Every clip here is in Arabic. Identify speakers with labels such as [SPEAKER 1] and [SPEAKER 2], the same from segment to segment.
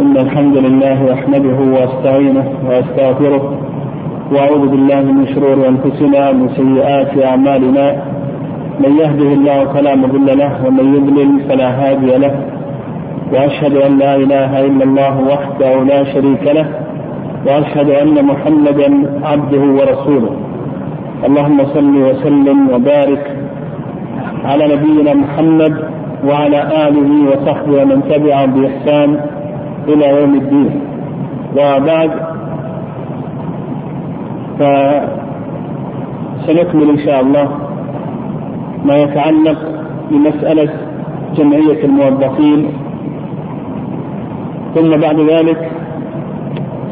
[SPEAKER 1] إن الحمد لله أحمده وأستعينه وأستغفره وأعوذ بالله من شرور أنفسنا ومن سيئات أعمالنا من يهده الله فلا مضل له ومن يضلل فلا هادي له وأشهد أن لا إله إلا الله وحده لا شريك له وأشهد أن محمدا عبده ورسوله اللهم صل وسلم وبارك على نبينا محمد وعلى آله وصحبه ومن تبعهم بإحسان إلى يوم الدين. وبعد فسنكمل إن شاء الله ما يتعلق بمسألة جمعية الموظفين. ثم بعد ذلك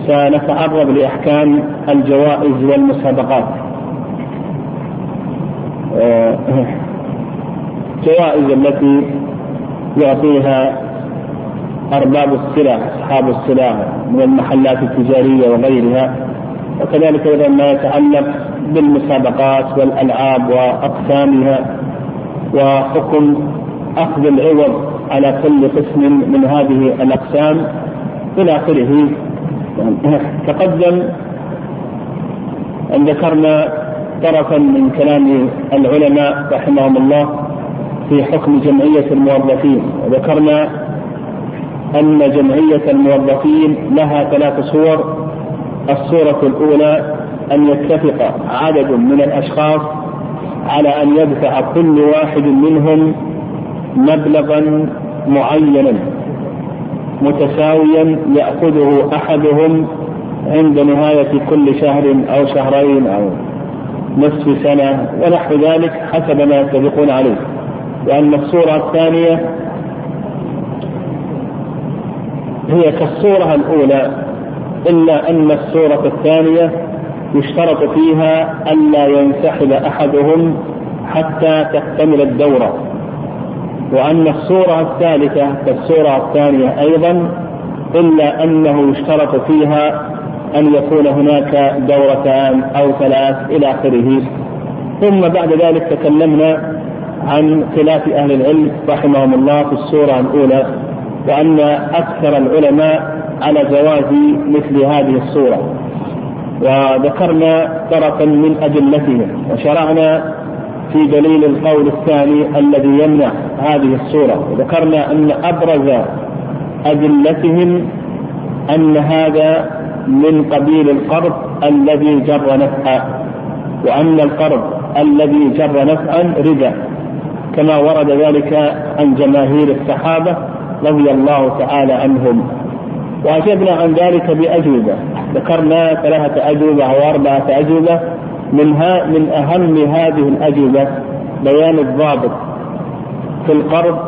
[SPEAKER 1] سنتعرض لأحكام الجوائز والمسابقات. الجوائز التي يعطيها أرباب السلع أصحاب السلع من المحلات التجارية وغيرها. وكذلك أيضا ما يتعلق بالمسابقات والألعاب وأقسامها وحكم أخذ العوض على كل قسم من هذه الأقسام إلى آخره. تقدم أن ذكرنا طرفا من كلام العلماء رحمهم الله في حكم جمعية الموظفين. وذكرنا أن جمعية الموظفين لها ثلاث صور. الصورة الأولى أن يتفق عدد من الأشخاص على أن يدفع كل واحد منهم مبلغا معينا متساويا يأخذه أحدهم عند نهاية كل شهر أو شهرين أو نصف سنة ونحو ذلك حسب ما يتفقون عليه. وأن الصورة الثانية هي كالصورة الأولى إلا أن الصورة الثانية يشترط فيها ألا ينسحب أحدهم حتى تكتمل الدورة. وأن الصورة الثالثة كالصورة الثانية أيضا إلا أنه يشترط فيها أن يكون هناك دورتان أو ثلاث إلى آخره. ثم بعد ذلك تكلمنا عن خلاف أهل العلم رحمهم الله في الصورة الأولى. وأن أكثر العلماء على جواز مثل هذه الصورة. وذكرنا طرفا من أدلتهم وشرعنا في دليل القول الثاني الذي يمنع هذه الصورة. وذكرنا أن أبرز أدلتهم أن هذا من قبيل القرض الذي جر نفعا وأن القرض الذي جر نفعا ربا كما ورد ذلك عن جماهير الصحابة رضي الله تعالى عنهم. وأجبنا عن ذلك بأجوبة. ذكرنا ثلاثة أجوبة أو أربعة أجوبة. منها من أهم هذه الأجوبة بيان الضابط في القرض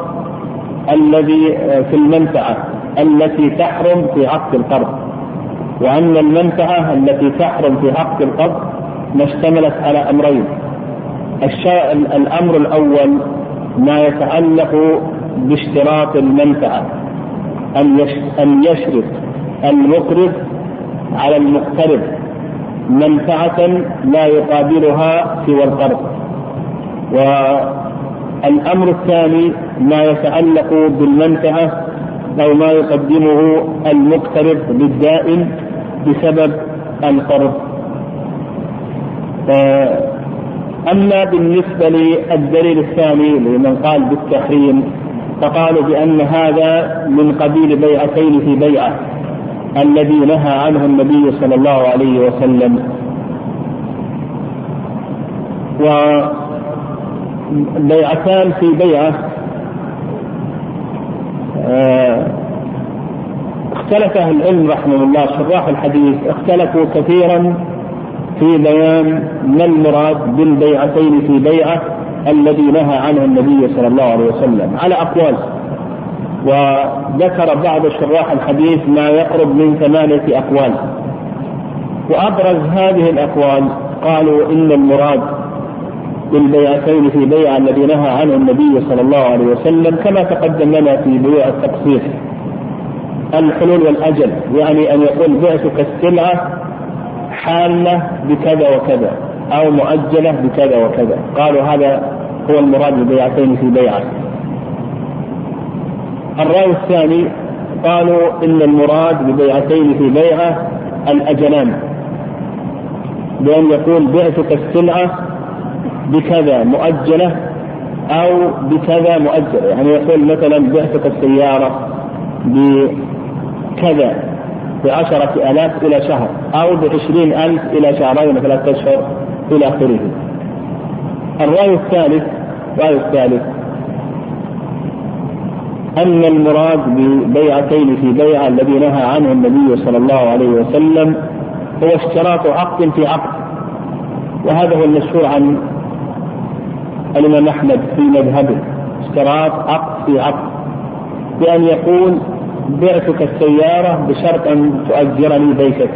[SPEAKER 1] الذي في المنفعة التي تحرم في عقد القرض. وأن المنفعة التي تحرم في عقد القرض ما اشتملت على أمرين. الأمر الأول ما يتعلق باشتراط المنفعة. أن يشرط المقرض على المقترض منفعة لا يقابلها سوى القرض. والأمر الثاني ما يتعلق بالمنفعة أو ما يقدمه المقترض للدائن بسبب القرض. أما بالنسبة للدليل الثاني لمن قال بالتحريم فقالوا بأن هذا من قبيل بيعتين في بيعة الذي نهى عنه النبي صلى الله عليه وسلم. وبيعتان في بيعة آه، اختلف أهل العلم رحمه الله شراح الحديث اختلفوا كثيرا في بيان ما المراد بالبيعتين في بيعة الذي نهى عنه النبي صلى الله عليه وسلم على أقوال. وذكر بعض شراح الحديث ما يقرب من ثمانية أقوال. وأبرز هذه الأقوال قالوا إن المراد بالبيعتين في بيع الذي نهى عنه النبي صلى الله عليه وسلم كما تقدم لنا في بيوع التقسيط الحلول والأجل يعني أن يقول بعتك السلعة حالة بكذا وكذا أو مؤجلة بكذا وكذا. قالوا هذا هو المراد بالبيعتين في بيعة. الرأي الثاني قالوا إن المراد ببيعتين في بيعة الأجلان بأن يقول بعتك السلعة بكذا مؤجلة أو بكذا مؤجلة. يعني يقول مثلا بعتك السيارة بكذا بعشرة آلاف إلى شهر أو بعشرين ألف إلى شهرين وثلاثة أشهر إلى آخره. الرأي الثالث الرأي الثالث أن المراد ببيعتين في بيعة الذي نهى عنه النبي صلى الله عليه وسلم هو اشتراط عقد في عقد. وهذا هو المشهور عن الإمام أحمد في مذهبه اشتراط عقد في عقد. بأن يقول بعتك السيارة بشرط أن تؤجرني بيتك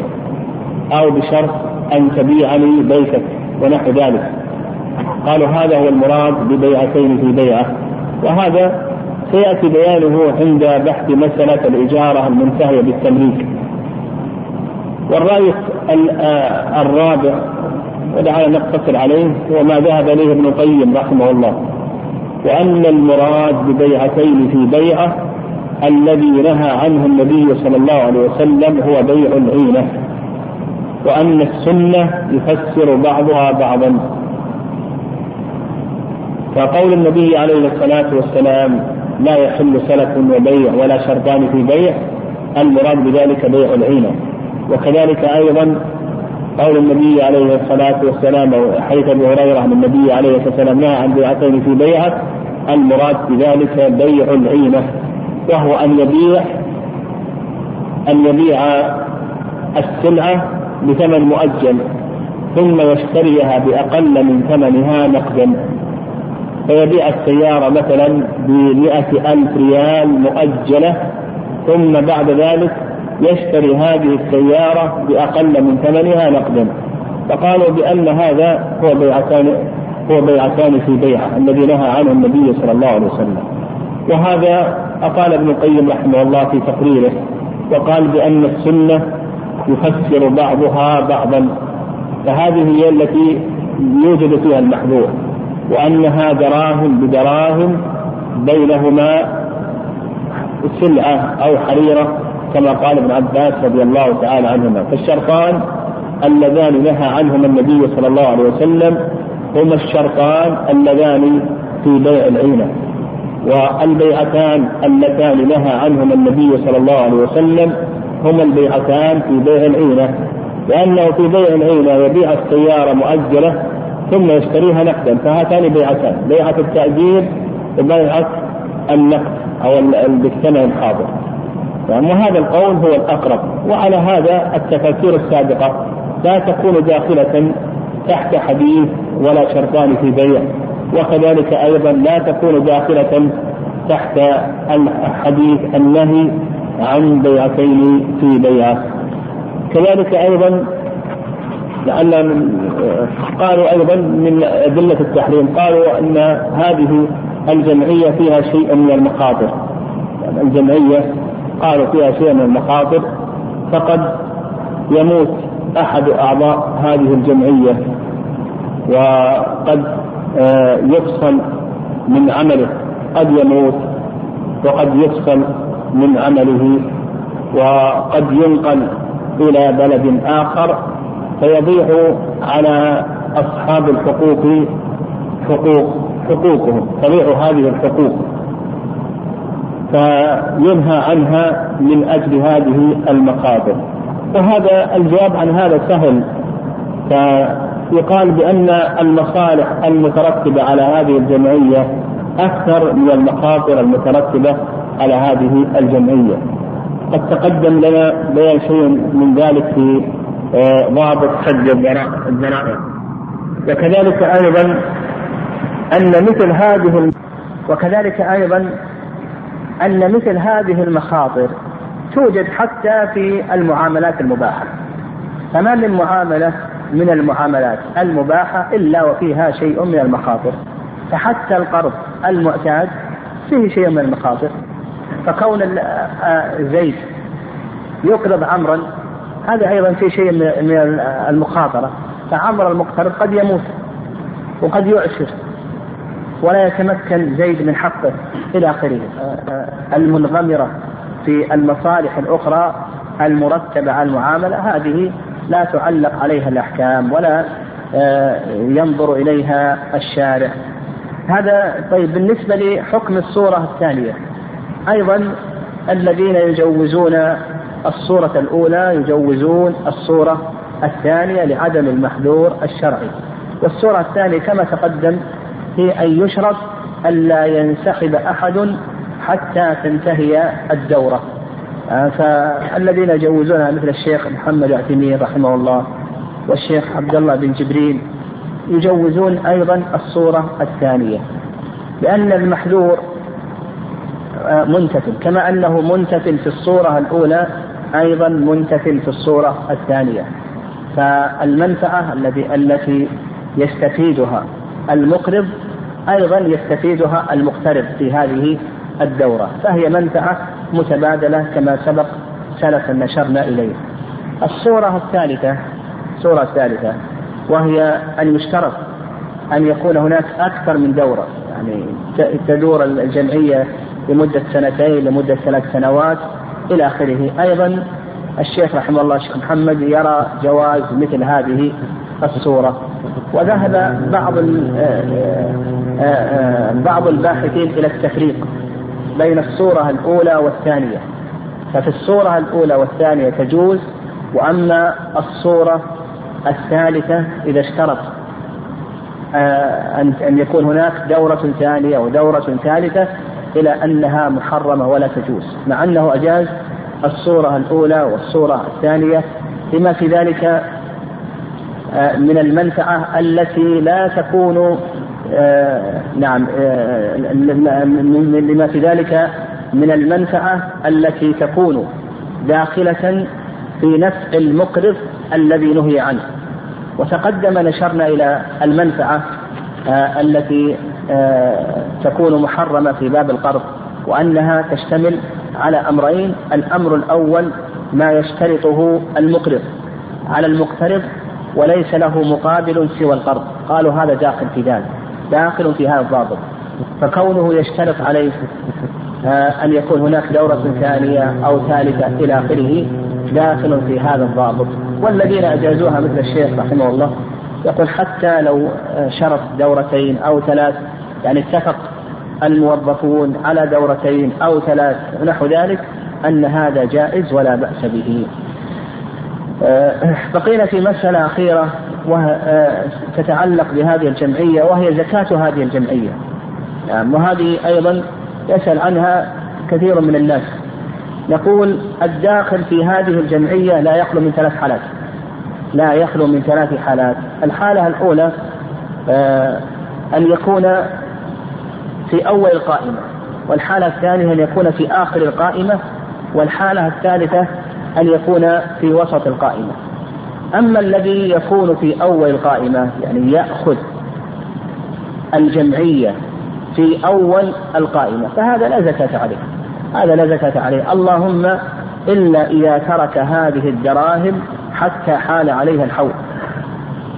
[SPEAKER 1] أو بشرط أن تبيعني بيتك ونحو ذلك. قالوا هذا هو المراد ببيعتين في بيعة. وهذا سيأتي بيانه عند بحث مسألة الإجارة المنتهية بالتمليك. والرأي الرابع ودعنا نقتصر عليه هو ما ذهب إليه ابن القيم رحمه الله. وأن المراد ببيعتين في بيعة الذي نهى عنه النبي صلى الله عليه وسلم هو بيع العينة. وأن السنة يفسر بعضها بعضا. فقول النبي عليه الصلاة والسلام لا يحل سلف وبيع ولا شرطان في بيع المراد بذلك بيع العينة وكذلك أيضا قول النبي عليه الصلاة والسلام حيث أبي هريرة عن النبي عليه الصلاة والسلام نهى عن بيعتين في بيعة المراد بذلك بيع العينة وهو أن يبيع أن يبيع السلعة بثمن مؤجل ثم يشتريها بأقل من ثمنها نقدا. فيبيع السيارة مثلا بمئة ألف ريال مؤجلة ثم بعد ذلك يشتري هذه السيارة بأقل من ثمنها نقدا. فقالوا بأن هذا هو بيعتان هو بيعتان في بيعة الذي نهى عنه النبي صلى الله عليه وسلم. وهذا أقال ابن القيم رحمه الله في تقريره وقال بأن السنة يفسر بعضها بعضا. فهذه هي التي يوجد فيها المحظور وأنها دراهم بدراهم بينهما سلعة أو حريرة كما قال ابن عباس رضي الله تعالى عنهما. فالشرطان اللذان نهى عنهما النبي صلى الله عليه وسلم هما الشرطان اللذان في بيع العينة. والبيعتان اللتان نهى عنهما النبي صلى الله عليه وسلم هما البيعتان في بيع العينة. لأنه في بيع العينة يبيع السيارة مؤجلة ثم يشتريها نقدا. فهاتان بيعتان. بيعة التأجير وبيعة النقد أو بالثمن الحاضر. يعني وهذا القول هو الأقرب. وعلى هذا التفاسير السابقة لا تكون داخلة تحت حديث ولا شرطان في بيع. وكذلك أيضا لا تكون داخلة تحت الحديث النهي عن بيعتين في بيعة كذلك أيضا لعل قالوا أيضا من أدلة التحريم قالوا أن هذه الجمعية فيها شيء من المخاطر. يعني الجمعية قالوا فيها شيء من المخاطر فقد يموت أحد أعضاء هذه الجمعية وقد آه، يفصل من عمله. قد يموت وقد يفصل من عمله وقد ينقل إلى بلد آخر. فيضيع على أصحاب الحقوق حقوق حقوقهم تضيع هذه الحقوق. فينهى عنها من أجل هذه المخاطر وهذا الجواب عن هذا سهل. فيقال بأن المصالح المترتبة على هذه الجمعية أكثر من المخاطر المترتبة على هذه الجمعية. قد تقدم لنا بيان شيء من ذلك في ضابط حد الذرائع وكذلك أيضا أن مثل هذه وكذلك أيضا أن مثل هذه المخاطر توجد حتى في المعاملات المباحة. فما من معاملة من المعاملات المباحة إلا وفيها شيء من المخاطر. فحتى القرض المعتاد فيه شيء من المخاطر. فكون آه، زيد يقرض عمرا هذا أيضا في شيء من المخاطرة. فعمر المقترض قد يموت وقد يعسر ولا يتمكن زيد من حقه إلى آخره. المنغمرة
[SPEAKER 2] في المصالح الأخرى المرتبة على المعاملة هذه لا تعلق عليها الأحكام ولا آه، ينظر إليها الشارع. هذا طيب بالنسبة لحكم الصورة الثانية. أيضا الذين يجوزون الصورة الأولى يجوزون الصورة الثانية لعدم المحذور الشرعي. والصورة الثانية كما تقدم هي أن يشرط ألا ينسحب أحد حتى تنتهي الدورة. آه، فالذين يجوزونها مثل الشيخ محمد عثيمين رحمه الله والشيخ عبد الله بن جبريل يجوزون أيضا الصورة الثانية. لأن المحذور آه، منتفل كما أنه منتفل في الصورة الأولى أيضا منتفل في الصورة الثانية. فالمنفعة التي التي يستفيدها المقرض أيضا يستفيدها المقترض في هذه الدورة. فهي منفعة متبادلة كما سبق سلفا نشرنا إليه. الصورة الثالثة الصورة الثالثة وهي أن يشترط أن يكون هناك أكثر من دورة. يعني تدور الجمعية لمدة سنتين لمدة ثلاث سنوات إلى آخره. أيضا الشيخ رحمه الله الشيخ محمد يرى جواز مثل هذه الصورة. وذهب بعض آه، آه، بعض الباحثين إلى التفريق بين الصورة الأولى والثانية. ففي الصورة الأولى والثانية تجوز وأما الصورة الثالثة إذا اشترط آه، أن يكون هناك دورة ثانية ودورة ثالثة إلى أنها محرمة ولا تجوز مع أنه أجاز الصورة الأولى والصورة الثانية لما في ذلك آه، من المنفعة التي لا تكون آه، نعم لما في ذلك من المنفعة التي تكون داخلة في نفع المقرض الذي نهي عنه. وتقدم نشرنا إلى المنفعة آه، التي آه، تكون محرمة في باب القرض وأنها تشتمل على أمرين الأمر الأول ما يشترطه المقرض على المقترض وليس له مقابل سوى القرض. قالوا هذا داخل في ذلك داخل في هذا الضابط. فكونه يشترط عليه آه، أن يكون هناك دورة ثانية أو ثالثة إلى آخره داخل في هذا الضابط. والذين أجازوها مثل الشيخ رحمه الله يقول حتى لو شرط دورتين أو ثلاث يعني اتفق الموظفون على دورتين أو ثلاث ونحو ذلك أن هذا جائز ولا بأس به. آه، بقينا في مسألة أخيرة آه، بهذه الجمعية وهي زكاة هذه الجمعية. يعني وهذه أيضا يسأل عنها كثير من الناس. نقول الداخل في هذه الجمعية لا يخلو من ثلاث حالات. لا يخلو من ثلاث حالات. الحالة الأولى آه، أن يكون في أول القائمة والحالة الثانية أن يكون في آخر القائمة والحالة الثالثة أن يكون في وسط القائمة. أما الذي يكون في أول القائمة يعني يأخذ الجمعية في أول القائمة فهذا لا زكاة عليه هذا لا زكاة عليه. اللهم إلا إذا ترك هذه الدراهم حتى حال عليها الحول.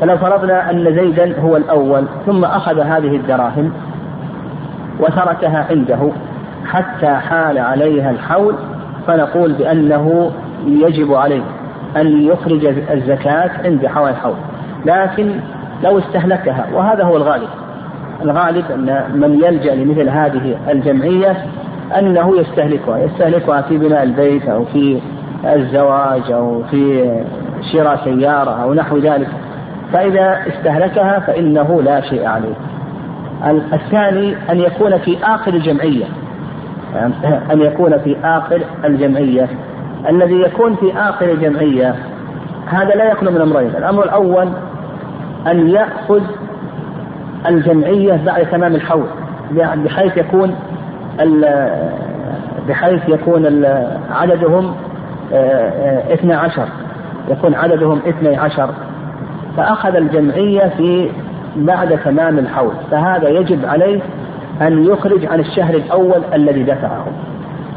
[SPEAKER 2] فلو فرضنا أن زيدا هو الأول ثم أخذ هذه الدراهم وتركها عنده حتى حال عليها الحول فنقول بأنه يجب عليه أن يخرج الزكاة عند حول الحول. لكن لو استهلكها وهذا هو الغالب. الغالب أن من يلجأ لمثل هذه الجمعية أنه يستهلكها يستهلكها في بناء البيت أو في الزواج أو في شراء سيارة أو نحو ذلك. فإذا استهلكها فإنه لا شيء عليه. الثاني أن يكون في آخر الجمعية. أن يكون في آخر الجمعية. الذي يكون في آخر الجمعية هذا لا يخلو من أمرين. الأمر الأول أن يأخذ الجمعية بعد تمام الحول بحيث يكون بحيث يكون عددهم 12 يكون عددهم 12 فأخذ الجمعية في بعد تمام الحول فهذا يجب عليه أن يخرج عن الشهر الأول الذي دفعه.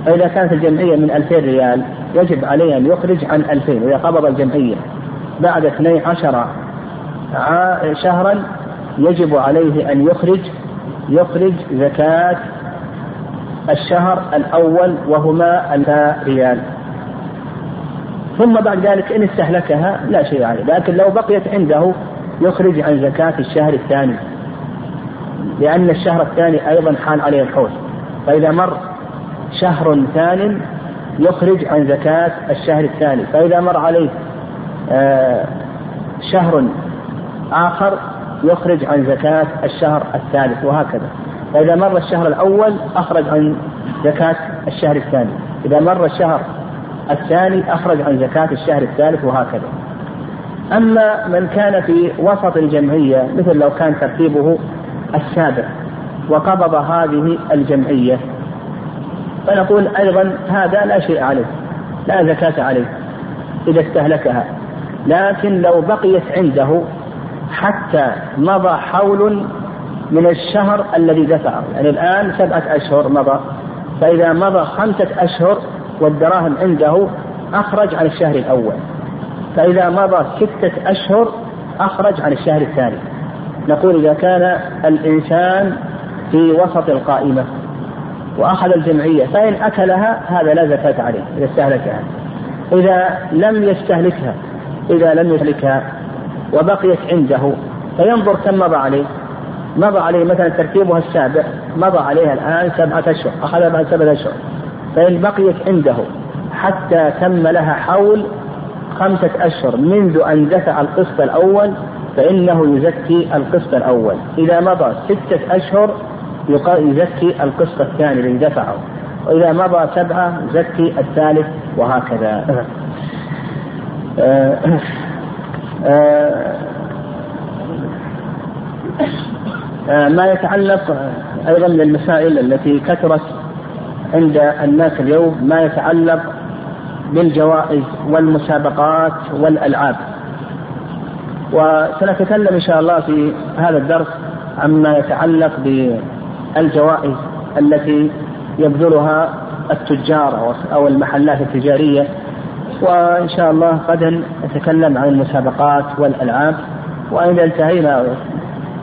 [SPEAKER 2] فإذا كانت الجمعية من 2000 ريال يجب عليه أن يخرج عن 2000 إذا قبض الجمعية بعد 12 شهرا يجب عليه أن يخرج يخرج زكاة الشهر الأول وهما ألفا ريال. ثم بعد ذلك إن استهلكها لا شيء عليه لكن لو بقيت عنده يخرج عن زكاة الشهر الثاني لأن الشهر الثاني أيضا حال عليه الحول فإذا مر شهر ثان يخرج عن زكاة الشهر الثاني. فإذا مر عليه آه، شهر آخر يخرج عن زكاة الشهر الثالث وهكذا. فإذا مر الشهر الأول أخرج عن زكاة الشهر الثاني. إذا مر الشهر الثاني أخرج عن زكاة الشهر الثالث وهكذا. أما من كان في وسط الجمعية مثل لو كان ترتيبه السابع وقبض هذه الجمعية. فنقول أيضا هذا لا شيء عليه لا زكاة عليه إذا استهلكها. لكن لو بقيت عنده حتى مضى حول من الشهر الذي دفعه. يعني الآن سبعة أشهر مضى فإذا مضى خمسة أشهر والدراهم عنده أخرج عن الشهر الأول. فإذا مضى ستة أشهر أخرج عن الشهر الثاني. نقول إذا كان الإنسان في وسط القائمة وأخذ الجمعية فإن أكلها هذا لا زكاة عليه إذا استهلكها. إذا لم يستهلكها إذا لم يستهلكها وبقيت عنده فينظر كم مضى عليه. مضى عليه مثلا ترتيبها السابع مضى عليها الآن سبعة أشهر أخذها بعد سبعة أشهر. فإن بقيت عنده حتى تم لها حول خمسة أشهر منذ أن دفع القسط الأول فإنه يزكي القسط الأول. إذا مضى ستة أشهر يزكي القسط الثاني الذي دفعه. وإذا مضى سبعة يزكي الثالث وهكذا. آه، آه، آه، ما يتعلق أيضا من المسائل التي كثرت عند الناس اليوم ما يتعلق بالجوائز والمسابقات والألعاب. وسنتكلم إن شاء الله في هذا الدرس عما يتعلق بالجوائز التي يبذلها التجار أو المحلات التجارية. وإن شاء الله غدا نتكلم عن المسابقات والألعاب. وإذا انتهينا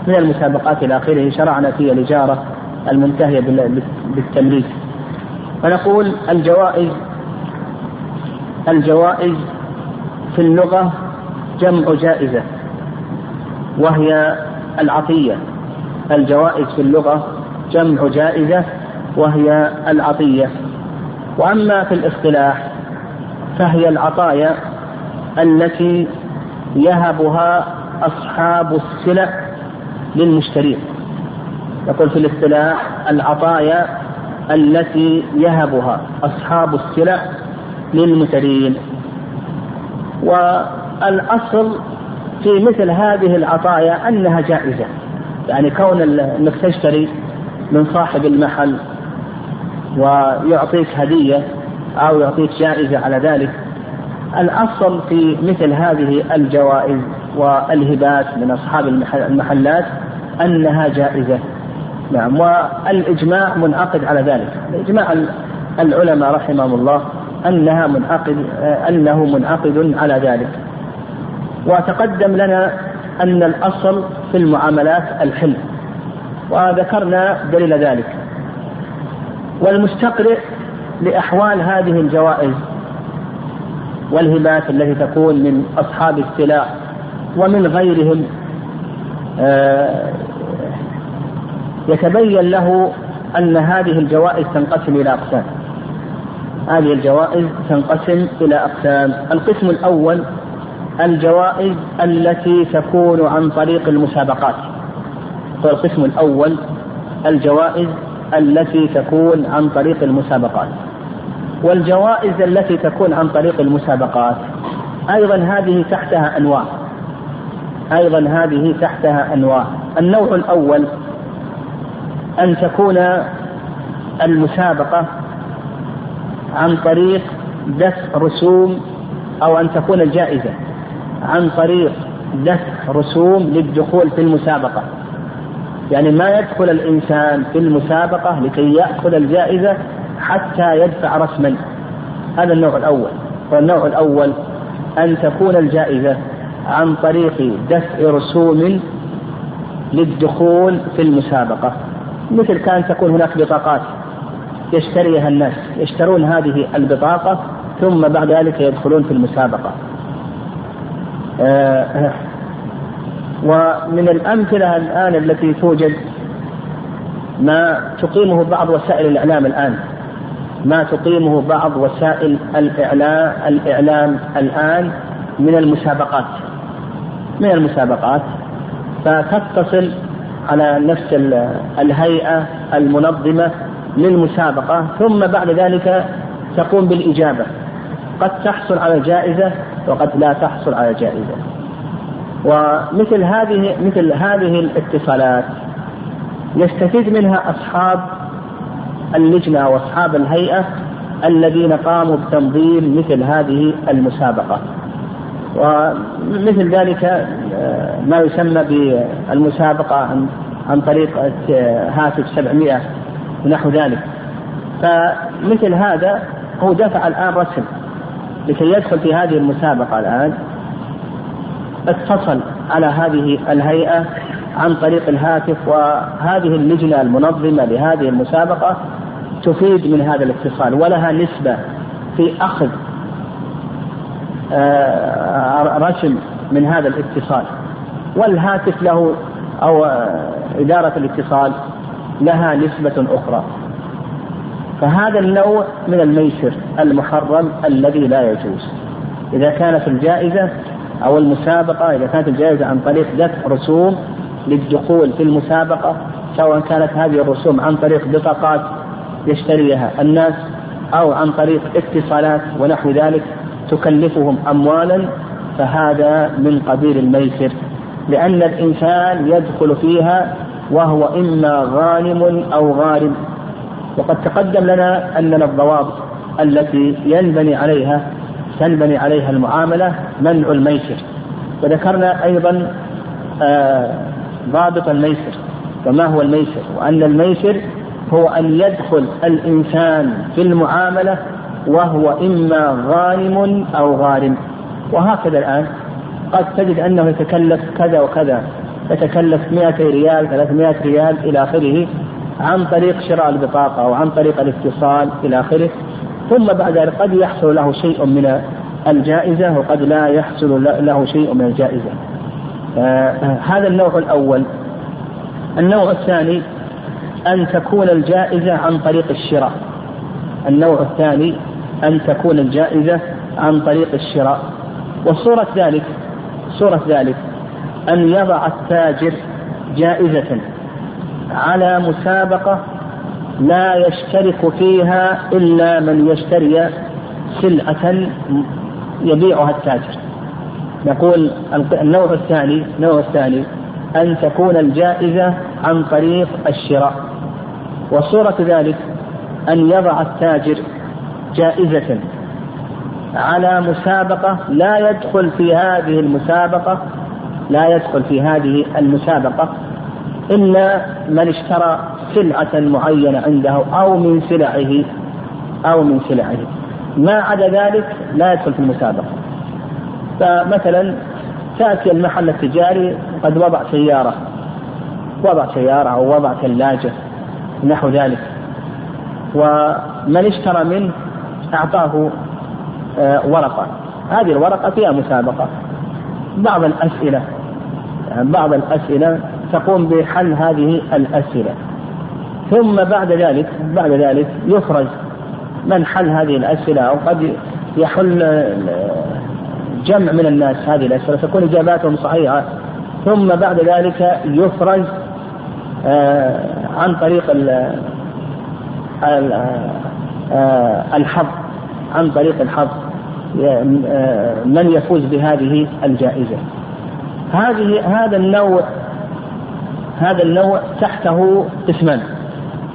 [SPEAKER 2] من المسابقات إلى آخره شرعنا في الإجارة المنتهية بالتمليك فنقول الجوائز الجوائز في اللغة جمع جائزة وهي العطية. الجوائز في اللغة جمع جائزة وهي العطية. وأما في الاصطلاح فهي العطايا التي يهبها أصحاب السلع للمشترين. يقول في الاصطلاح العطايا التي يهبها أصحاب السلع للمشترين والأصل في مثل هذه العطايا أنها جائزة. يعني كون أنك تشتري من صاحب المحل ويعطيك هدية أو يعطيك جائزة على ذلك الأصل في مثل هذه الجوائز والهبات من أصحاب المحلات أنها جائزة. نعم والإجماع منعقد على ذلك. إجماع العلماء رحمهم الله. أنها منعقد أنه منعقد على ذلك. وتقدم لنا أن الأصل في المعاملات الحل وذكرنا دليل ذلك. والمستقرئ لأحوال هذه الجوائز والهبات التي تكون من أصحاب السلاح ومن غيرهم آه، يتبين له أن هذه الجوائز تنقسم إلى أقسام. هذه الجوائز تنقسم إلى أقسام. القسم الأول الجوائز التي تكون عن طريق المسابقات. القسم الأول الجوائز التي تكون عن طريق المسابقات. والجوائز التي تكون عن طريق المسابقات أيضا هذه تحتها أنواع. أيضا هذه تحتها أنواع. النوع الأول أن تكون المسابقة عن طريق دفع رسوم أو أن تكون الجائزة. عن طريق دفع رسوم للدخول في المسابقة. يعني ما يدخل الإنسان في المسابقة لكي يأخذ الجائزة حتى يدفع رسما. هذا النوع الأول. والنوع الأول أن تكون الجائزة عن طريق دفع رسوم للدخول في المسابقة. مثل كان تكون هناك بطاقات. يشتريها الناس يشترون هذه البطاقة ثم بعد ذلك يدخلون في المسابقة. آه، ومن الأمثلة الآن التي توجد ما تقيمه بعض وسائل الإعلام الآن. ما تقيمه بعض وسائل الإعلام الإعلام الآن من المسابقات. من المسابقات. فتتصل على نفس الهيئة المنظمة للمسابقة ثم بعد ذلك تقوم بالإجابة. قد تحصل على جائزة وقد لا تحصل على جائزة. ومثل هذه مثل هذه الاتصالات يستفيد منها أصحاب اللجنة وأصحاب الهيئة الذين قاموا بتنظيم مثل هذه المسابقة. ومثل ذلك آه، ما يسمى بالمسابقة عن, عن طريق هاتف 700 ونحو ذلك. فمثل هذا هو دفع الآن رسم. لكي يدخل في هذه المسابقة الآن اتصل على هذه الهيئة عن طريق الهاتف وهذه اللجنة المنظمة لهذه المسابقة تفيد من هذا الاتصال. ولها نسبة في أخذ آه، رسم من هذا الاتصال. والهاتف له أو إدارة الاتصال لها نسبة أخرى. فهذا النوع من الميسر المحرم الذي لا يجوز. إذا كانت الجائزة أو المسابقة إذا كانت الجائزة عن طريق دفع رسوم للدخول في المسابقة سواء كانت هذه الرسوم عن طريق بطاقات يشتريها الناس أو عن طريق اتصالات ونحو ذلك تكلفهم أموالا فهذا من قبيل الميسر. لأن الإنسان يدخل فيها وهو إما غانم أو غارم. وقد تقدم لنا أننا الضوابط التي ينبني عليها تنبني عليها المعاملة منع الميسر. وذكرنا أيضا آه، ضابط الميسر. وما هو الميسر؟ وأن الميسر هو أن يدخل الإنسان في المعاملة وهو إما غانم أو غارم. وهكذا الآن قد تجد أنه يتكلف كذا وكذا. يتكلف 200 ريال 300 ريال إلى آخره عن طريق شراء البطاقة أو عن طريق الاتصال إلى آخره. ثم بعد ذلك قد يحصل له شيء من الجائزة وقد لا يحصل له شيء من الجائزة. آه هذا النوع الأول. النوع الثاني أن تكون الجائزة عن طريق الشراء. النوع الثاني أن تكون الجائزة عن طريق الشراء. وصورة ذلك صورة ذلك أن يضع التاجر جائزة على مسابقة لا يشترك فيها إلا من يشتري سلعة يبيعها التاجر. نقول النوع الثاني النوع الثاني أن تكون الجائزة عن طريق الشراء. وصورة ذلك أن يضع التاجر جائزة على مسابقة لا يدخل في هذه المسابقة لا يدخل في هذه المسابقة إلا من اشترى سلعة معينة عنده أو من سلعه أو من سلعه. ما عدا ذلك لا يدخل في المسابقة. فمثلا تأتي المحل التجاري قد وضع سيارة. وضع سيارة أو وضع ثلاجة نحو ذلك. ومن اشترى منه أعطاه آه، ورقة. هذه الورقة فيها مسابقة. بعض الأسئلة بعض الأسئلة تقوم بحل هذه الأسئلة. ثم بعد ذلك بعد ذلك يفرز من حل هذه الأسئلة أو قد يحل آه، جمع من الناس هذه الأسئلة تكون إجاباتهم صحيحة. ثم بعد ذلك يفرز آه، عن طريق الحظ عن طريق الحظ من يفوز بهذه الجائزة. هذه هذا النوع هذا النوع تحته قسمان.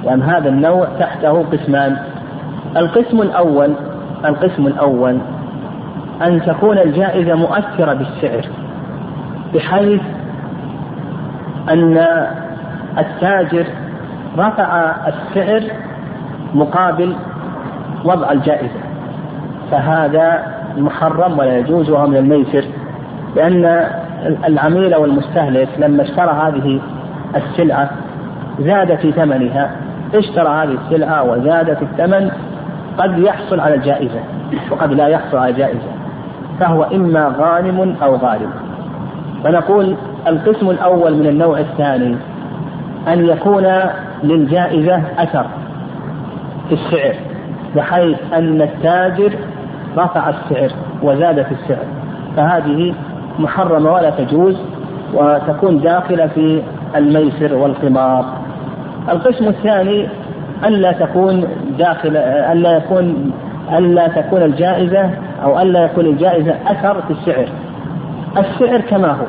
[SPEAKER 2] يعني هذا النوع تحته قسمان. القسم الأول القسم الأول أن تكون الجائزة مؤثرة بالسعر بحيث أن التاجر رفع السعر مقابل وضع الجائزة. فهذا محرم ولا يجوز وهو من الميسر لأن العميل أو المستهلك لما اشترى هذه السلعة زاد في ثمنها اشترى هذه السلعة وزاد في الثمن قد يحصل على الجائزة وقد لا يحصل على الجائزة فهو إما غانم أو غارم. فنقول القسم الأول من النوع الثاني أن يكون للجائزة أثر في السعر بحيث أن التاجر رفع السعر وزاد في السعر فهذه محرمة ولا تجوز وتكون داخلة في الميسر والقمار القسم الثاني ألا تكون داخل ألا يكون ألا تكون الجائزة أو ألا يكون الجائزة أثر في السعر. السعر كما هو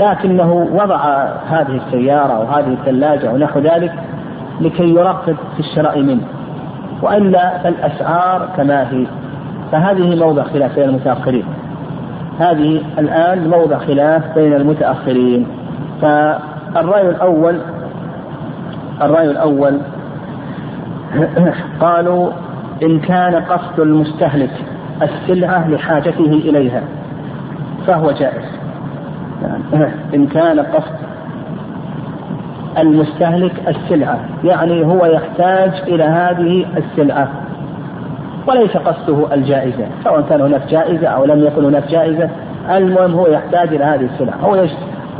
[SPEAKER 2] لكنه وضع هذه السيارة أو هذه الثلاجة أو نحو ذلك لكي يرقب في الشراء منه. وإلا فالأسعار كما هي فهذه موضع خلاف بين المتأخرين هذه الآن موضع خلاف بين المتأخرين. فالرأي الأول الرأي الأول قالوا إن كان قصد المستهلك السلعة لحاجته إليها فهو جائز. إن كان قصد المستهلك السلعة يعني هو يحتاج إلى هذه السلعة. وليس قصده الجائزة سواء كان هناك جائزة أو لم يكن هناك جائزة المهم هو يحتاج إلى هذه السلعة. هو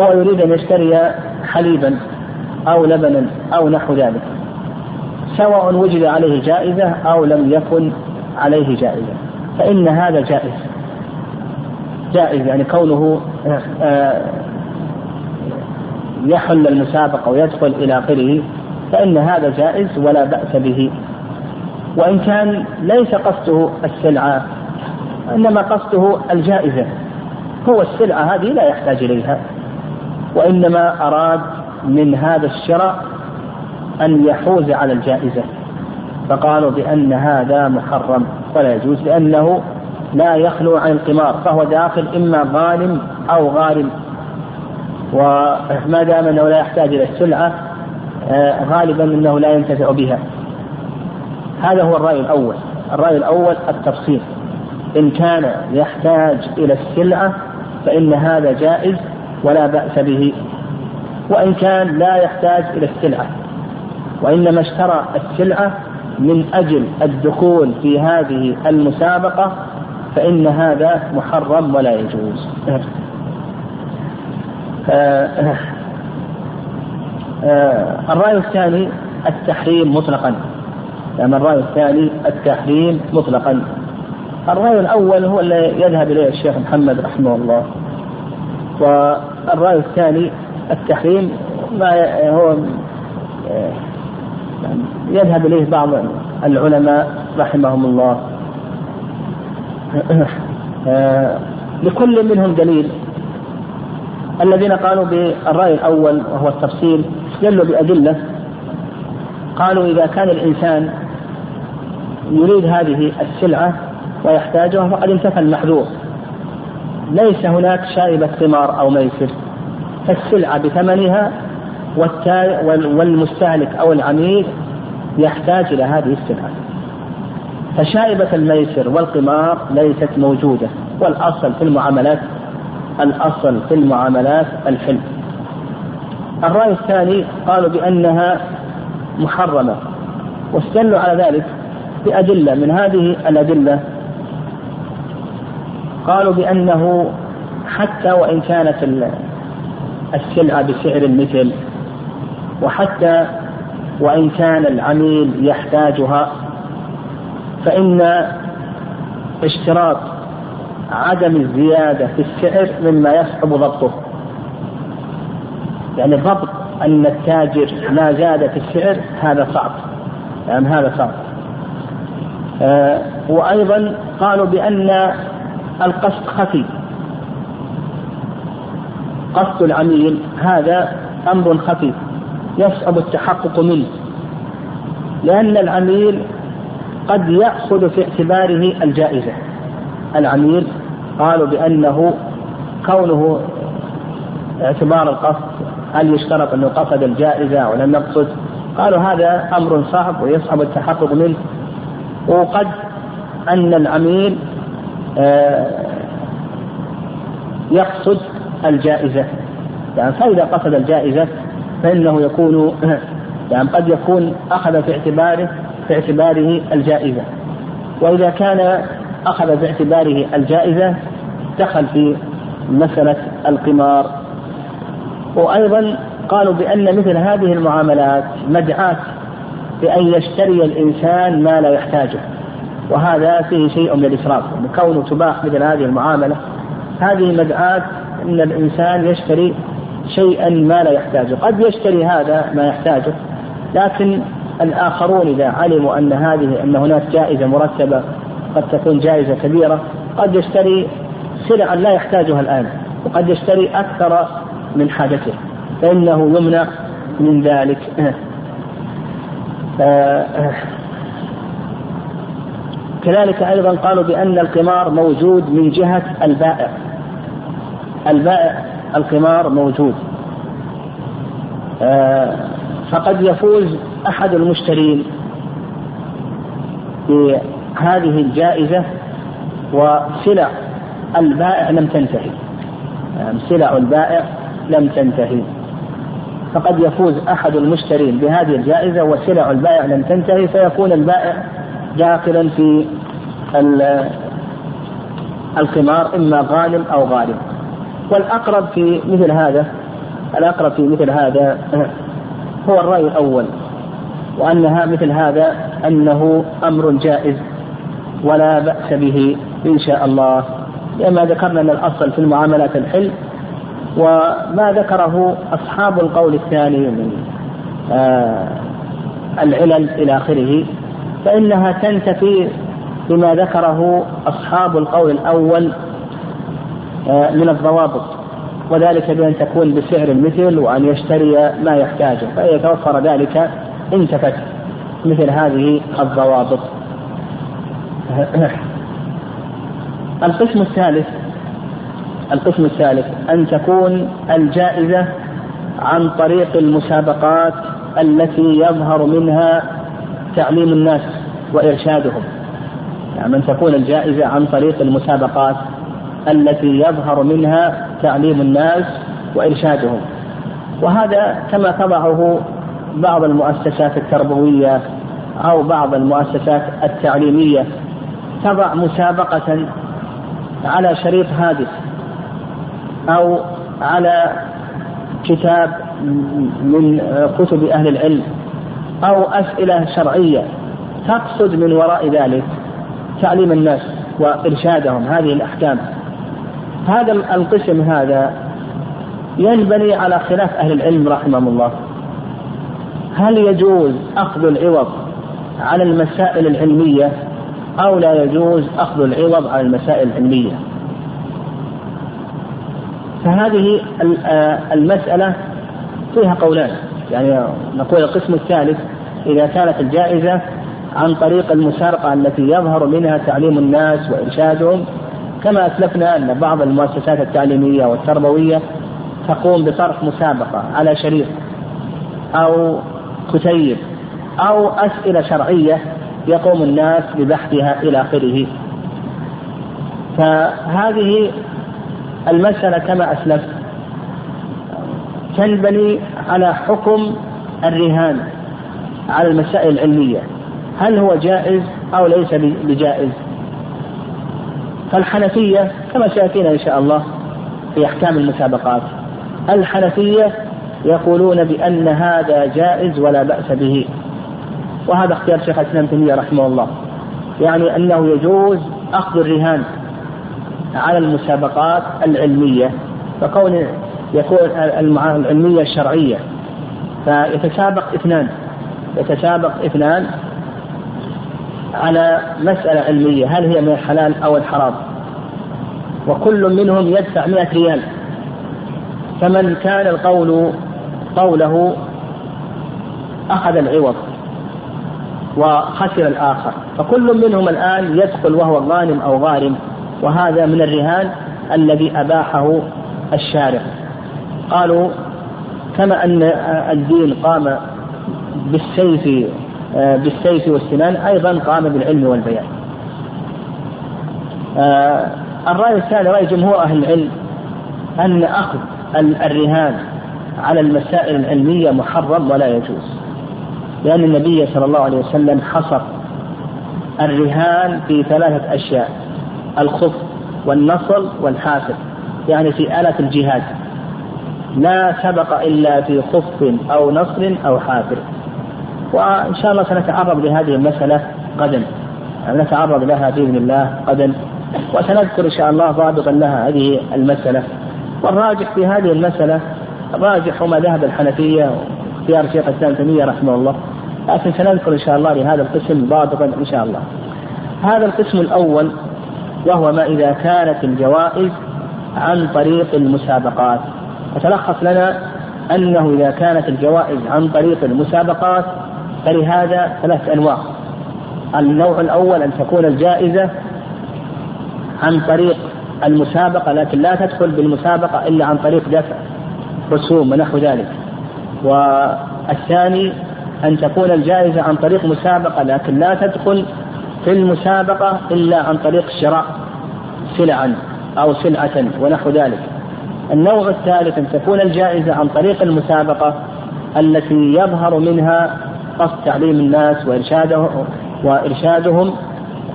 [SPEAKER 2] هو يريد أن يشتري حليبا أو لبنا أو نحو ذلك. سواء وجد عليه جائزة أو لم يكن عليه جائزة. فإن هذا جائز. جائز يعني كونه آه، يحل المسابقة ويدخل إلى آخره فإن هذا جائز ولا بأس به. وإن كان ليس قصده السلعة إنما قصده الجائزة. هو السلعة هذه لا يحتاج إليها. وإنما أراد من هذا الشراء أن يحوز على الجائزة. فقالوا بأن هذا محرم ولا يجوز لأنه لا يخلو عن القمار فهو داخل إما غانم أو غارم. وما دام أنه لا يحتاج إلى السلعة آه، غالبا أنه لا ينتفع بها. هذا هو الرأي الأول. الرأي الأول التفصيل. إن كان يحتاج إلى السلعة فإن هذا جائز ولا بأس به. وإن كان لا يحتاج إلى السلعة. وإنما اشترى السلعة من أجل الدخول في هذه المسابقة فإن هذا محرم ولا يجوز. آه، آه، الرأي الثاني التحريم مطلقا. يعني الرأي الثاني التحريم مطلقا. الرأي الأول هو الذي يذهب إليه الشيخ محمد رحمه الله. والرأي الثاني التحريم ما هو يذهب إليه بعض العلماء رحمهم الله. لكل منهم دليل. الذين قالوا بالرأي الأول وهو التفصيل استدلوا بأدلة. قالوا إذا كان الإنسان يريد هذه السلعة ويحتاجها فقد انتفى المحذور. ليس هناك شائبة ثمار أو ميسر. فالسلعة بثمنها والمستهلك أو العميل يحتاج إلى هذه السلعة. فشائبة الميسر والقمار ليست موجودة. والأصل في المعاملات الأصل في المعاملات الحلم الرأي الثاني قالوا بأنها محرمة. واستدلوا على ذلك بأدلة من هذه الأدلة قالوا بأنه حتى وإن كانت السلعة بسعر المثل وحتى وإن كان العميل يحتاجها فإن اشتراط عدم الزيادة في السعر مما يصعب ضبطه. يعني ضبط أن التاجر ما زاد في السعر هذا صعب. يعني هذا صعب. آه وأيضا قالوا بأن القصد خفي. قصد العميل هذا أمر خفي. يصعب التحقق منه. لأن العميل قد يأخذ في اعتباره الجائزة. العميل قالوا بأنه كونه اعتبار القصد هل يشترط أنه قصد الجائزة أو لم يقصد؟ قالوا هذا أمر صعب ويصعب التحقق منه. وقد أن العميل آه، يقصد الجائزة. يعني فإذا قصد الجائزة فإنه يكون يعني قد يكون أخذ في اعتباره في اعتباره الجائزة. وإذا كان أخذ باعتباره الجائزة دخل في مسألة القمار. وأيضا قالوا بأن مثل هذه المعاملات مدعاة بأن يشتري الإنسان ما لا يحتاجه وهذا فيه شيء من الإسراف كونه تباح مثل هذه المعاملة. هذه مدعاة أن الإنسان يشتري شيئا ما لا يحتاجه قد يشتري هذا ما يحتاجه لكن الآخرون إذا علموا أن هذه أن هناك جائزة مرتبة قد تكون جائزة كبيرة قد يشتري سلعا لا يحتاجها الآن وقد يشتري أكثر من حاجته. فإنه يمنع من ذلك. كذلك أيضا قالوا بأن القمار موجود من جهة البائع. البائع القمار موجود. فقد يفوز أحد المشترين بهذه الجائزة وسلع البائع لم تنتهي. سلع البائع لم تنتهي. فقد يفوز أحد المشترين بهذه الجائزة وسلع البائع لم تنتهي فيكون البائع داخلا في القمار إما غانم أو غالب والأقرب في مثل هذا الأقرب في مثل هذا هو الرأي الأول وأنها مثل هذا أنه أمر جائز ولا بأس به إن شاء الله. لما ذكرنا أن الأصل في المعاملات الحل وما ذكره أصحاب القول الثاني من آه العلل إلى آخره فإنها تنتفي بما ذكره أصحاب القول الأول آه من الضوابط وذلك بأن تكون بسعر المثل وأن يشتري ما يحتاجه فإذا توفر ذلك انتفت مثل هذه الضوابط. القسم الثالث القسم الثالث أن تكون الجائزة عن طريق المسابقات التي يظهر منها تعليم الناس وإرشادهم. يعني أن تكون الجائزة عن طريق المسابقات التي يظهر منها تعليم الناس وإرشادهم. وهذا كما تضعه بعض المؤسسات التربوية أو بعض المؤسسات التعليمية تضع مسابقة على شريط هادف. أو على كتاب من كتب أهل العلم أو أسئلة شرعية تقصد من وراء ذلك تعليم الناس وإرشادهم هذه الأحكام. هذا القسم هذا ينبني على خلاف أهل العلم رحمهم الله. هل يجوز أخذ العوض على المسائل العلمية أو لا يجوز أخذ العوض على المسائل العلمية؟ فهذه المسألة فيها قولان. يعني نقول القسم الثالث إذا كانت الجائزة عن طريق المسابقة التي يظهر منها تعليم الناس وإرشادهم كما أسلفنا أن بعض المؤسسات التعليمية والتربوية تقوم بطرح مسابقة على شريط أو كتيب أو أسئلة شرعية يقوم الناس ببحثها إلى آخره. فهذه المسألة كما أسلفت. تنبني على حكم الرهان على المسائل العلمية. هل هو جائز أو ليس بجائز؟ فالحنفية كما سيأتينا إن شاء الله في أحكام المسابقات. الحنفية يقولون بأن هذا جائز ولا بأس به. وهذا اختيار شيخ الإسلام تيمية رحمه الله. يعني أنه يجوز أخذ الرهان. على المسابقات العلمية فكون يكون العلمية الشرعية. فيتسابق اثنان يتسابق اثنان على مسألة علمية هل هي من الحلال أو الحرام؟ وكل منهم يدفع مئة ريال. فمن كان القول قوله أخذ العوض وخسر الآخر فكل منهم الآن يدخل وهو غانم أو غارم. وهذا من الرهان الذي أباحه الشارع. قالوا كما أن الدين قام بالسيف بالسيف والسنان أيضا قام بالعلم والبيان. الرأي الثاني رأي جمهور أهل العلم أن أخذ الرهان على المسائل العلمية محرم ولا يجوز. لأن النبي صلى الله عليه وسلم حصر الرهان في ثلاثة أشياء. الخف والنصل والحافر يعني في آلة الجهاد. لا سبق إلا في خف أو نصر أو حافر وإن شاء الله سنتعرض لهذه المسألة غدا. يعني نتعرض لها بإذن الله غدا. وسنذكر إن شاء الله ضابطا لها هذه المسألة. والراجح في هذه المسألة راجح ما ذهب الحنفية واختيار شيخ الإسلام تيمية رحمه الله. لكن سنذكر إن شاء الله لهذا القسم ضابطا إن شاء الله. هذا القسم الأول وهو ما إذا كانت الجوائز عن طريق المسابقات. وتلخص لنا أنه إذا كانت الجوائز عن طريق المسابقات فلهذا ثلاث أنواع. النوع الأول أن تكون الجائزة عن طريق المسابقة لكن لا تدخل بالمسابقة إلا عن طريق دفع رسوم ونحو ذلك. والثاني أن تكون الجائزة عن طريق مسابقة لكن لا تدخل في المسابقة إلا عن طريق شراء سلعا أو سلعة ونحو ذلك. النوع الثالث أن تكون الجائزة عن طريق المسابقة التي يظهر منها قصد تعليم الناس وإرشاده وإرشادهم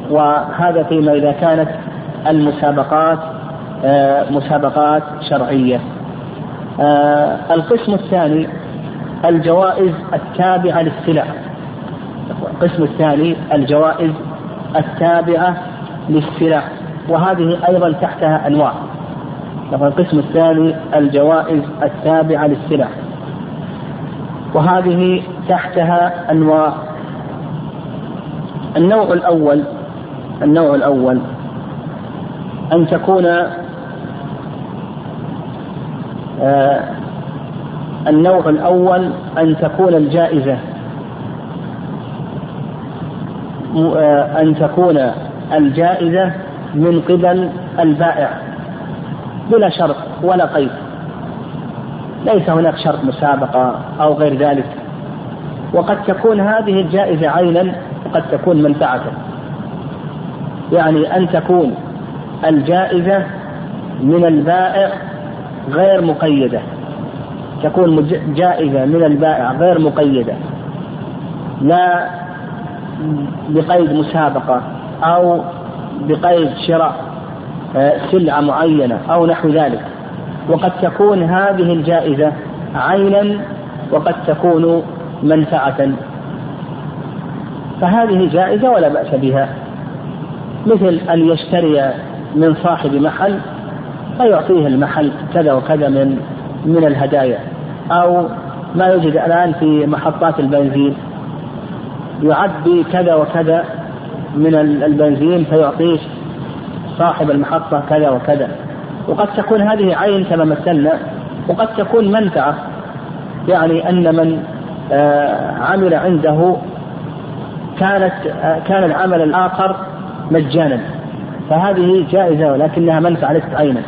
[SPEAKER 2] وهذا فيما إذا كانت المسابقات آه، مسابقات شرعية. آه، القسم الثاني الجوائز التابعة للسلع. القسم الثاني الجوائز التابعة للسلع. وهذه أيضا تحتها أنواع. القسم الثاني الجوائز التابعة للسلع. وهذه تحتها أنواع. النوع الأول النوع الأول أن تكون آه النوع الأول أن تكون الجائزة آه أن تكون الجائزة من قبل البائع. بلا شرط ولا قيد. ليس هناك شرط مسابقة أو غير ذلك. وقد تكون هذه الجائزة عينا وقد تكون منفعة. يعني أن تكون الجائزة من البائع غير مقيدة. تكون جائزة من البائع غير مقيدة. لا بقيد مسابقة أو بقيد شراء آه، سلعة معينة أو نحو ذلك. وقد تكون هذه الجائزة عينا وقد تكون منفعة. فهذه جائزة ولا بأس بها. مثل أن يشتري من صاحب محل فيعطيه المحل كذا وكذا من من الهدايا أو ما يوجد الآن في محطات البنزين. يعبي كذا وكذا من البنزين فيعطيه صاحب المحطة كذا وكذا. وقد تكون هذه عين كما مثلنا وقد تكون منفعة. يعني أن من آه، عمل عنده كانت آه، كان العمل الآخر مجانا. فهذه جائزة ولكنها منفعة ليست عينا.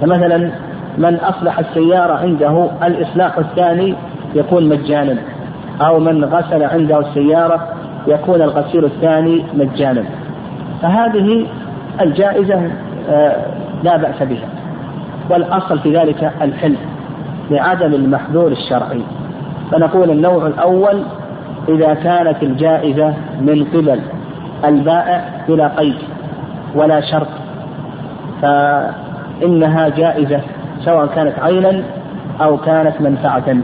[SPEAKER 2] فمثلا من أصلح السيارة عنده الإصلاح الثاني يكون مجانا. أو من غسل عنده السيارة يكون الغسيل الثاني مجانا. فهذه الجائزة آه، لا بأس بها. والأصل في ذلك الحل لعدم المحذور الشرعي. فنقول النوع الأول إذا كانت الجائزة من قبل البائع بلا قيد ولا شرط فإنها جائزة سواء كانت عينا أو كانت منفعة.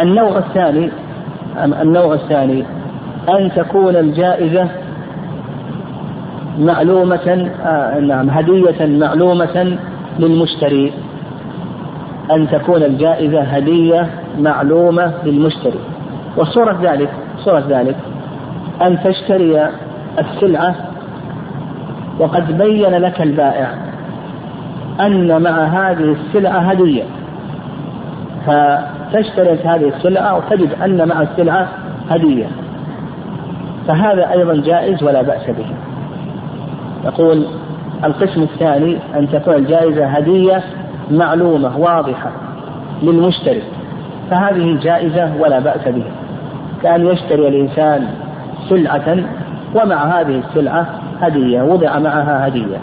[SPEAKER 2] النوع الثاني النوع الثاني أن تكون الجائزة معلومة آه نعم هدية معلومة للمشتري. أن تكون الجائزة هدية معلومة للمشتري. وصورة ذلك صورة ذلك أن تشتري السلعة وقد بين لك البائع أن مع هذه السلعة هدية. فتشتري هذه السلعة وتجد أن مع السلعة هدية. فهذا أيضا جائز ولا بأس به. يقول القسم الثاني أن تكون الجائزة هدية معلومة واضحة للمشتري فهذه جائزة ولا بأس بها كأن يشتري الإنسان سلعة ومع هذه السلعة هدية وضع معها هدية.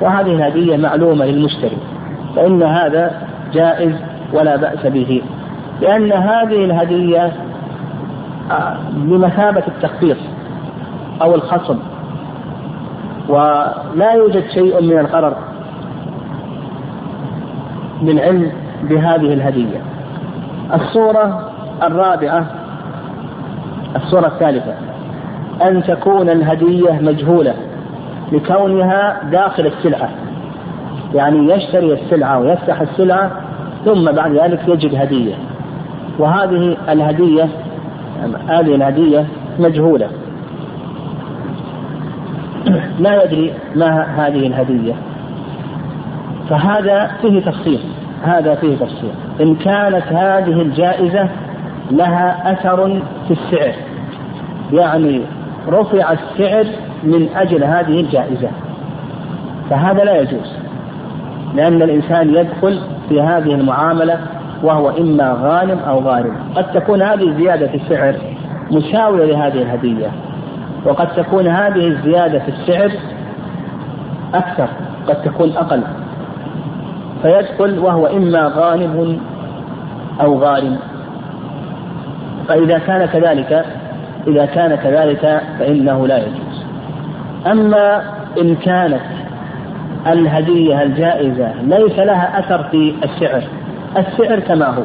[SPEAKER 2] وهذه الهدية معلومة للمشتري فإن هذا جائز ولا بأس به. لأن هذه الهدية بمثابة التخفيض أو الخصم. ولا يوجد شيء من الغرر بالعلم بهذه الهدية. الصورة الرابعة الصورة الثالثة. أن تكون الهدية مجهولة لكونها داخل السلعة. يعني يشتري السلعة ويفتح السلعة ثم بعد ذلك يجد هدية. وهذه الهدية هذه الهدية مجهولة. لا يدري ما هذه الهدية. فهذا فيه تفصيل هذا فيه تفصيل. إن كانت هذه الجائزة لها أثر في السعر. يعني رفع السعر من أجل هذه الجائزة. فهذا لا يجوز. لأن الإنسان يدخل في هذه المعاملة وهو إما غانم أو غارم. قد تكون هذه الزيادة في السعر مساوية لهذه الهدية. وقد تكون هذه الزيادة في السعر أكثر قد تكون أقل. فيدخل وهو إما غانم أو غارم. فإذا كان كذلك إذا كان كذلك فإنه لا يجوز. أما إن كانت الهدية الجائزة ليس لها أثر في السعر. السعر كما هو.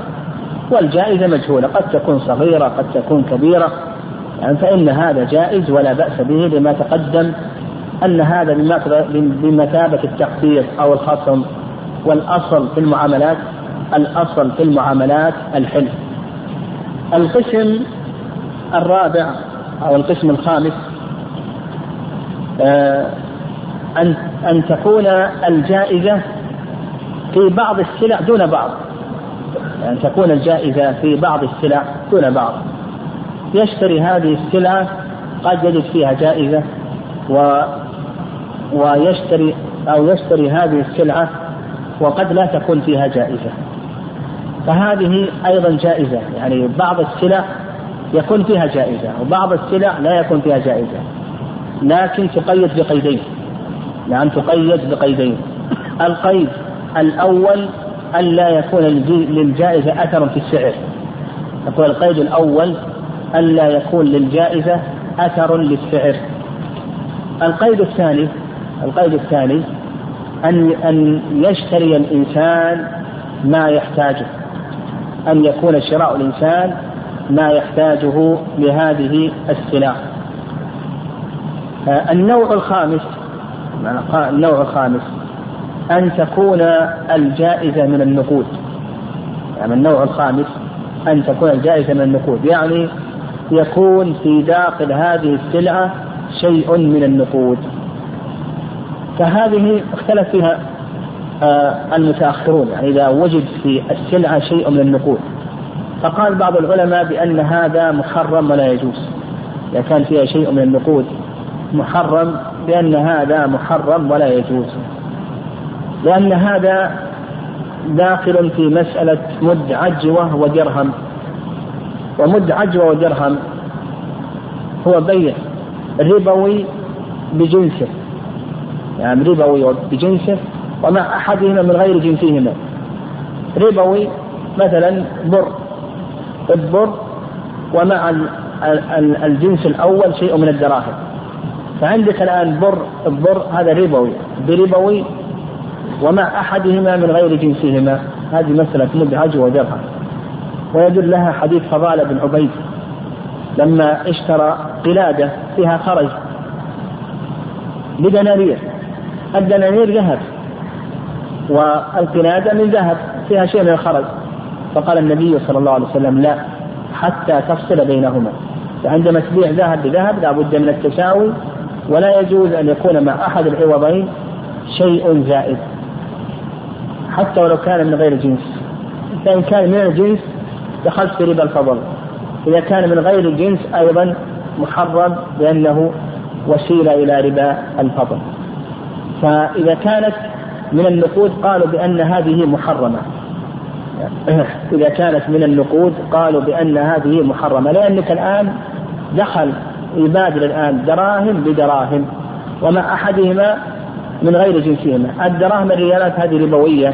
[SPEAKER 2] والجائزة مجهولة. قد تكون صغيرة قد تكون كبيرة. يعني فإن هذا جائز ولا بأس به لما تقدم. أن هذا بمثابة التخفيض أو الخصم. والأصل في المعاملات الأصل في المعاملات الحلف القسم الرابع أو القسم الخامس آه، أن أن تكون الجائزة في بعض السلع دون بعض. أن تكون الجائزة في بعض السلع دون بعض. يشتري هذه السلعة قد يجد فيها جائزة و ويشتري أو يشتري هذه السلعة وقد لا تكون فيها جائزة. فهذه أيضا جائزة. يعني بعض السلع يكون فيها جائزة وبعض السلع لا يكون فيها جائزة. لكن تقيد بقيدين. نعم تقيد بقيدين. القيد الأول ألا يكون للجائزة أثر في السعر. يقول القيد الأول ألا يكون للجائزة أثر للسعر. القيد الثاني القيد الثاني أن أن يشتري الإنسان ما يحتاجه. أن يكون شراء الإنسان ما يحتاجه لهذه السلع. آه، النوع الخامس النوع الخامس. أن تكون الجائزة من النقود. يعني النوع الخامس أن تكون الجائزة من النقود. يعني يكون في داخل هذه السلعة شيء من النقود. فهذه اختلف فيها آه، المتأخرون. يعني إذا وجد في السلعة شيء من النقود. فقال بعض العلماء بأن هذا محرم ولا يجوز. إذا كان فيها شيء من النقود محرم بأن هذا محرم ولا يجوز. لأن هذا داخل في مسألة مد عجوة ودرهم. ومد عجوة ودرهم هو بيع ربوي بجنسه. يعني ربوي بجنسه ومع أحدهما من غير جنسهما. ربوي مثلا بر. البر ومع الجنس الأول شيء من الدراهم. فعندك الآن بر البر هذا ربوي بربوي ومع أحدهما من غير جنسهما. هذه مسألة مدهج ودرهم ويدل لها حديث فضالة بن عبيد. لما اشترى قلادة فيها خرج بدنانير الدنانير ذهب. والقلادة من ذهب فيها شيء من الخرج. فقال النبي صلى الله عليه وسلم لا حتى تفصل بينهما. فعندما تبيع ذهب بذهب لابد من التساوي ولا يجوز أن يكون مع أحد العوضين شيء زائد. حتى ولو كان من غير جنس. فإن كان من الجنس دخلت في ربا الفضل. إذا كان من غير الجنس أيضا محرم لأنه وسيلة إلى ربا الفضل. فإذا كانت من النقود قالوا بأن هذه محرمة. إذا كانت من النقود قالوا بأن هذه محرمة. لأنك الآن دخل يبادل الآن دراهم بدراهم ومع أحدهما من غير جنسهما. الدراهم الريالات هذه ربوية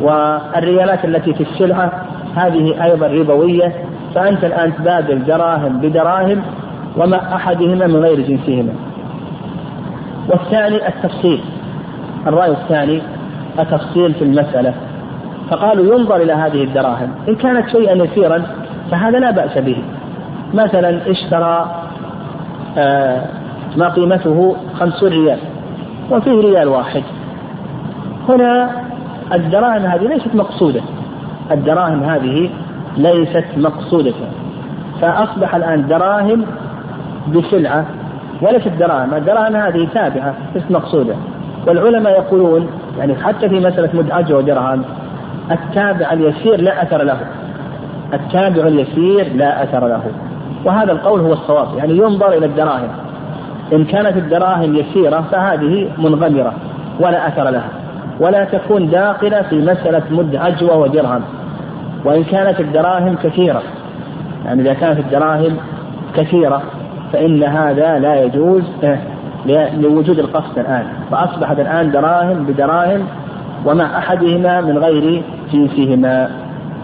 [SPEAKER 2] والريالات التي في السلعة هذه أيضا ربوية. فأنت الآن تبادل دراهم بدراهم ومع أحدهما من غير جنسهما. والثاني التفصيل. الرأي الثاني التفصيل في المسألة. فقالوا ينظر إلى هذه الدراهم. إن كانت شيئا يسيرا فهذا لا بأس به. مثلا اشترى ما قيمته خمسون ريال. وفيه ريال واحد. هنا الدراهم هذه ليست مقصودة. الدراهم هذه ليست مقصودة. فأصبح الآن دراهم بسلعة. وليست دراهم. الدراهم هذه تابعة ليست مقصودة. والعلماء يقولون يعني حتى في مسألة مدعجة ودرهم التابع اليسير لا أثر له. التابع اليسير لا أثر له. وهذا القول هو الصواب يعني ينظر إلى الدراهم. إن كانت الدراهم يسيرة فهذه منغمرة ولا أثر لها. ولا تكون داخلة في مسألة مد عجوة ودرهم. وإن كانت الدراهم كثيرة يعني إذا كانت الدراهم كثيرة فإن هذا لا يجوز لوجود القصد الآن. فأصبحت الآن دراهم بدراهم ومع أحدهما من غير جنسهما.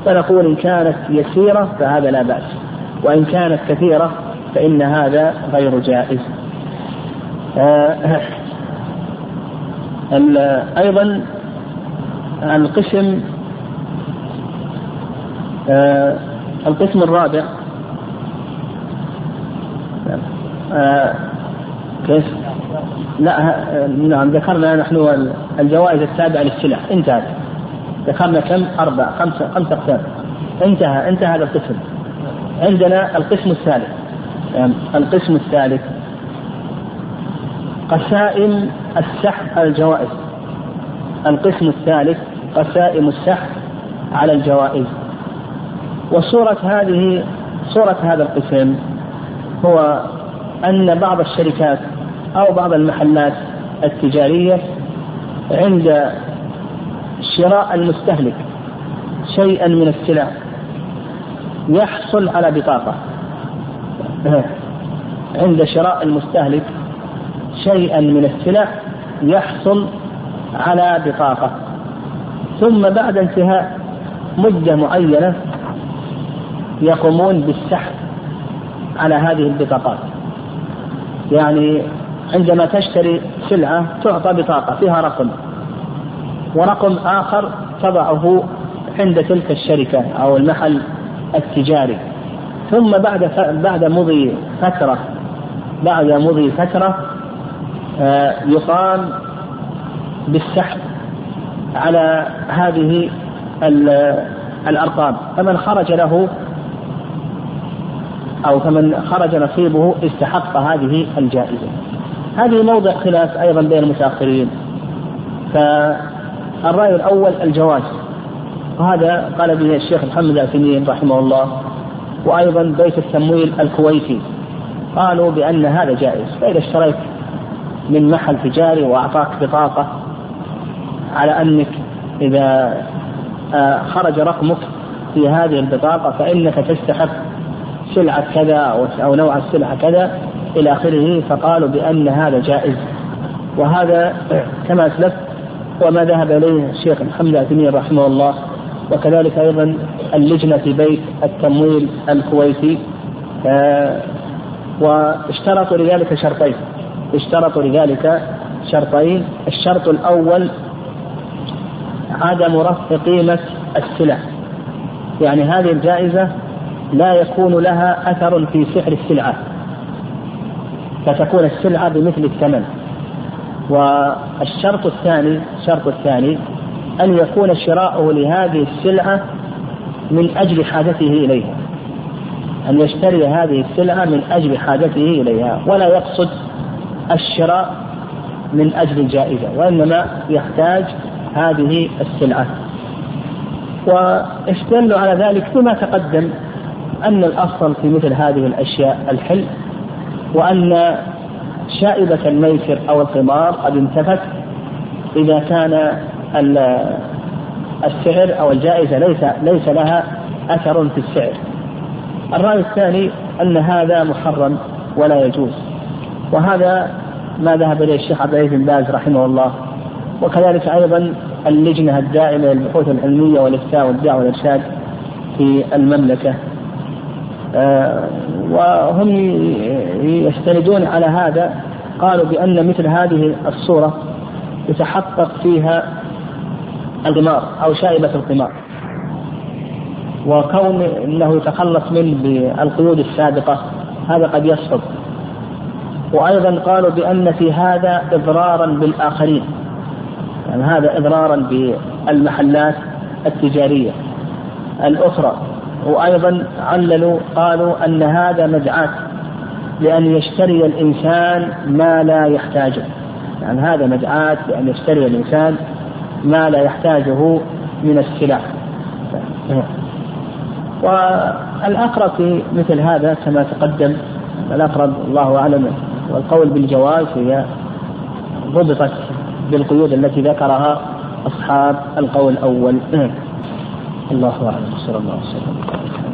[SPEAKER 2] فنقول إن كانت يسيرة فهذا لا بأس. وإن كانت كثيرة فإن هذا غير جائز آه، أيضا القسم آه، القسم الرابع آه، كيف؟ لا نعم ذكرنا نحن الجوائز التابعة للسلع انتهت ذكرنا كم؟ أربع خمسة خمسة أقسام انتهى انتهى هذا القسم عندنا القسم الثالث. يعني القسم الثالث. قسائم السحب الجوائز. القسم الثالث قسائم السحب على الجوائز. وصورة هذه صورة هذا القسم هو أن بعض الشركات أو بعض المحلات التجارية عند شراء المستهلك شيئا من السلع. يحصل على بطاقة. عند شراء المستهلك شيئا من السلع يحصل على بطاقة. ثم بعد انتهاء مدة معينة يقومون بالسحب على هذه البطاقات. يعني عندما تشتري سلعة تعطى بطاقة فيها رقم. ورقم آخر تضعه عند تلك الشركة أو المحل التجاري. ثم بعد بعد مضي فترة بعد مضي فترة آه، يقام بالسحب على هذه الأرقام. فمن خرج له أو فمن خرج نصيبه استحق هذه الجائزة. هذه موضع خلاف أيضا بين المتأخرين. فالرأي الأول الجواز. وهذا قال به الشيخ محمد العثيمين رحمه الله وأيضا بيت التمويل الكويتي. قالوا بأن هذا جائز. فإذا اشتريت من محل تجاري وأعطاك بطاقة على أنك إذا آه، خرج رقمك في هذه البطاقة فإنك تستحق سلعة كذا أو نوع السلعة كذا إلى آخره فقالوا بأن هذا جائز. وهذا كما أسلفت وما ذهب إليه الشيخ محمد عثيمين رحمه الله. وكذلك أيضا اللجنة في بيت التمويل الكويتي. آه، واشترطوا لذلك شرطين. اشترطوا لذلك شرطين. الشرط الأول عدم رفع قيمة السلع. يعني هذه الجائزة لا يكون لها أثر في سعر السلعة. فتكون السلعة بمثل الثمن. والشرط الثاني الشرط الثاني أن يكون شراؤه لهذه السلعة من أجل حاجته إليها. أن يشتري هذه السلعة من أجل حاجته إليها. ولا يقصد الشراء من أجل الجائزة وإنما يحتاج هذه السلعة. واستدلوا على ذلك بما تقدم أن الأصل في مثل هذه الأشياء الحل وأن شائبة الميسر أو القمار قد انتفت إذا كان السعر أو الجائزة ليس ليس لها أثر في السعر. الرأي الثاني أن هذا محرم ولا يجوز. وهذا ما ذهب إليه الشيخ عبد العزيز بن باز رحمه الله وكذلك أيضا اللجنة الدائمة للبحوث العلمية والإفتاء والدعوة والإرشاد في المملكة آه، وهم يستندون على هذا قالوا بأن مثل هذه الصورة يتحقق فيها القمار أو شائبة القمار. وكون إنه يتخلص منه بالقيود السابقة هذا قد يسقط وأيضا قالوا بأن في هذا اضرارا بالآخرين. يعني هذا اضرارا بالمحلات التجارية الأخرى. وأيضا عللوا قالوا أن هذا مدعاه لأن يشتري الإنسان ما لا يحتاجه. يعني هذا مدعاه لأن يشتري الإنسان ما لا يحتاجه من السلع. والأقرب في مثل هذا كما تقدم الأقرب الله أعلم والقول بالجواز هي ضبطت بالقيود التي ذكرها أصحاب القول الأول. الله أعلم. صلى الله عليه وسلم.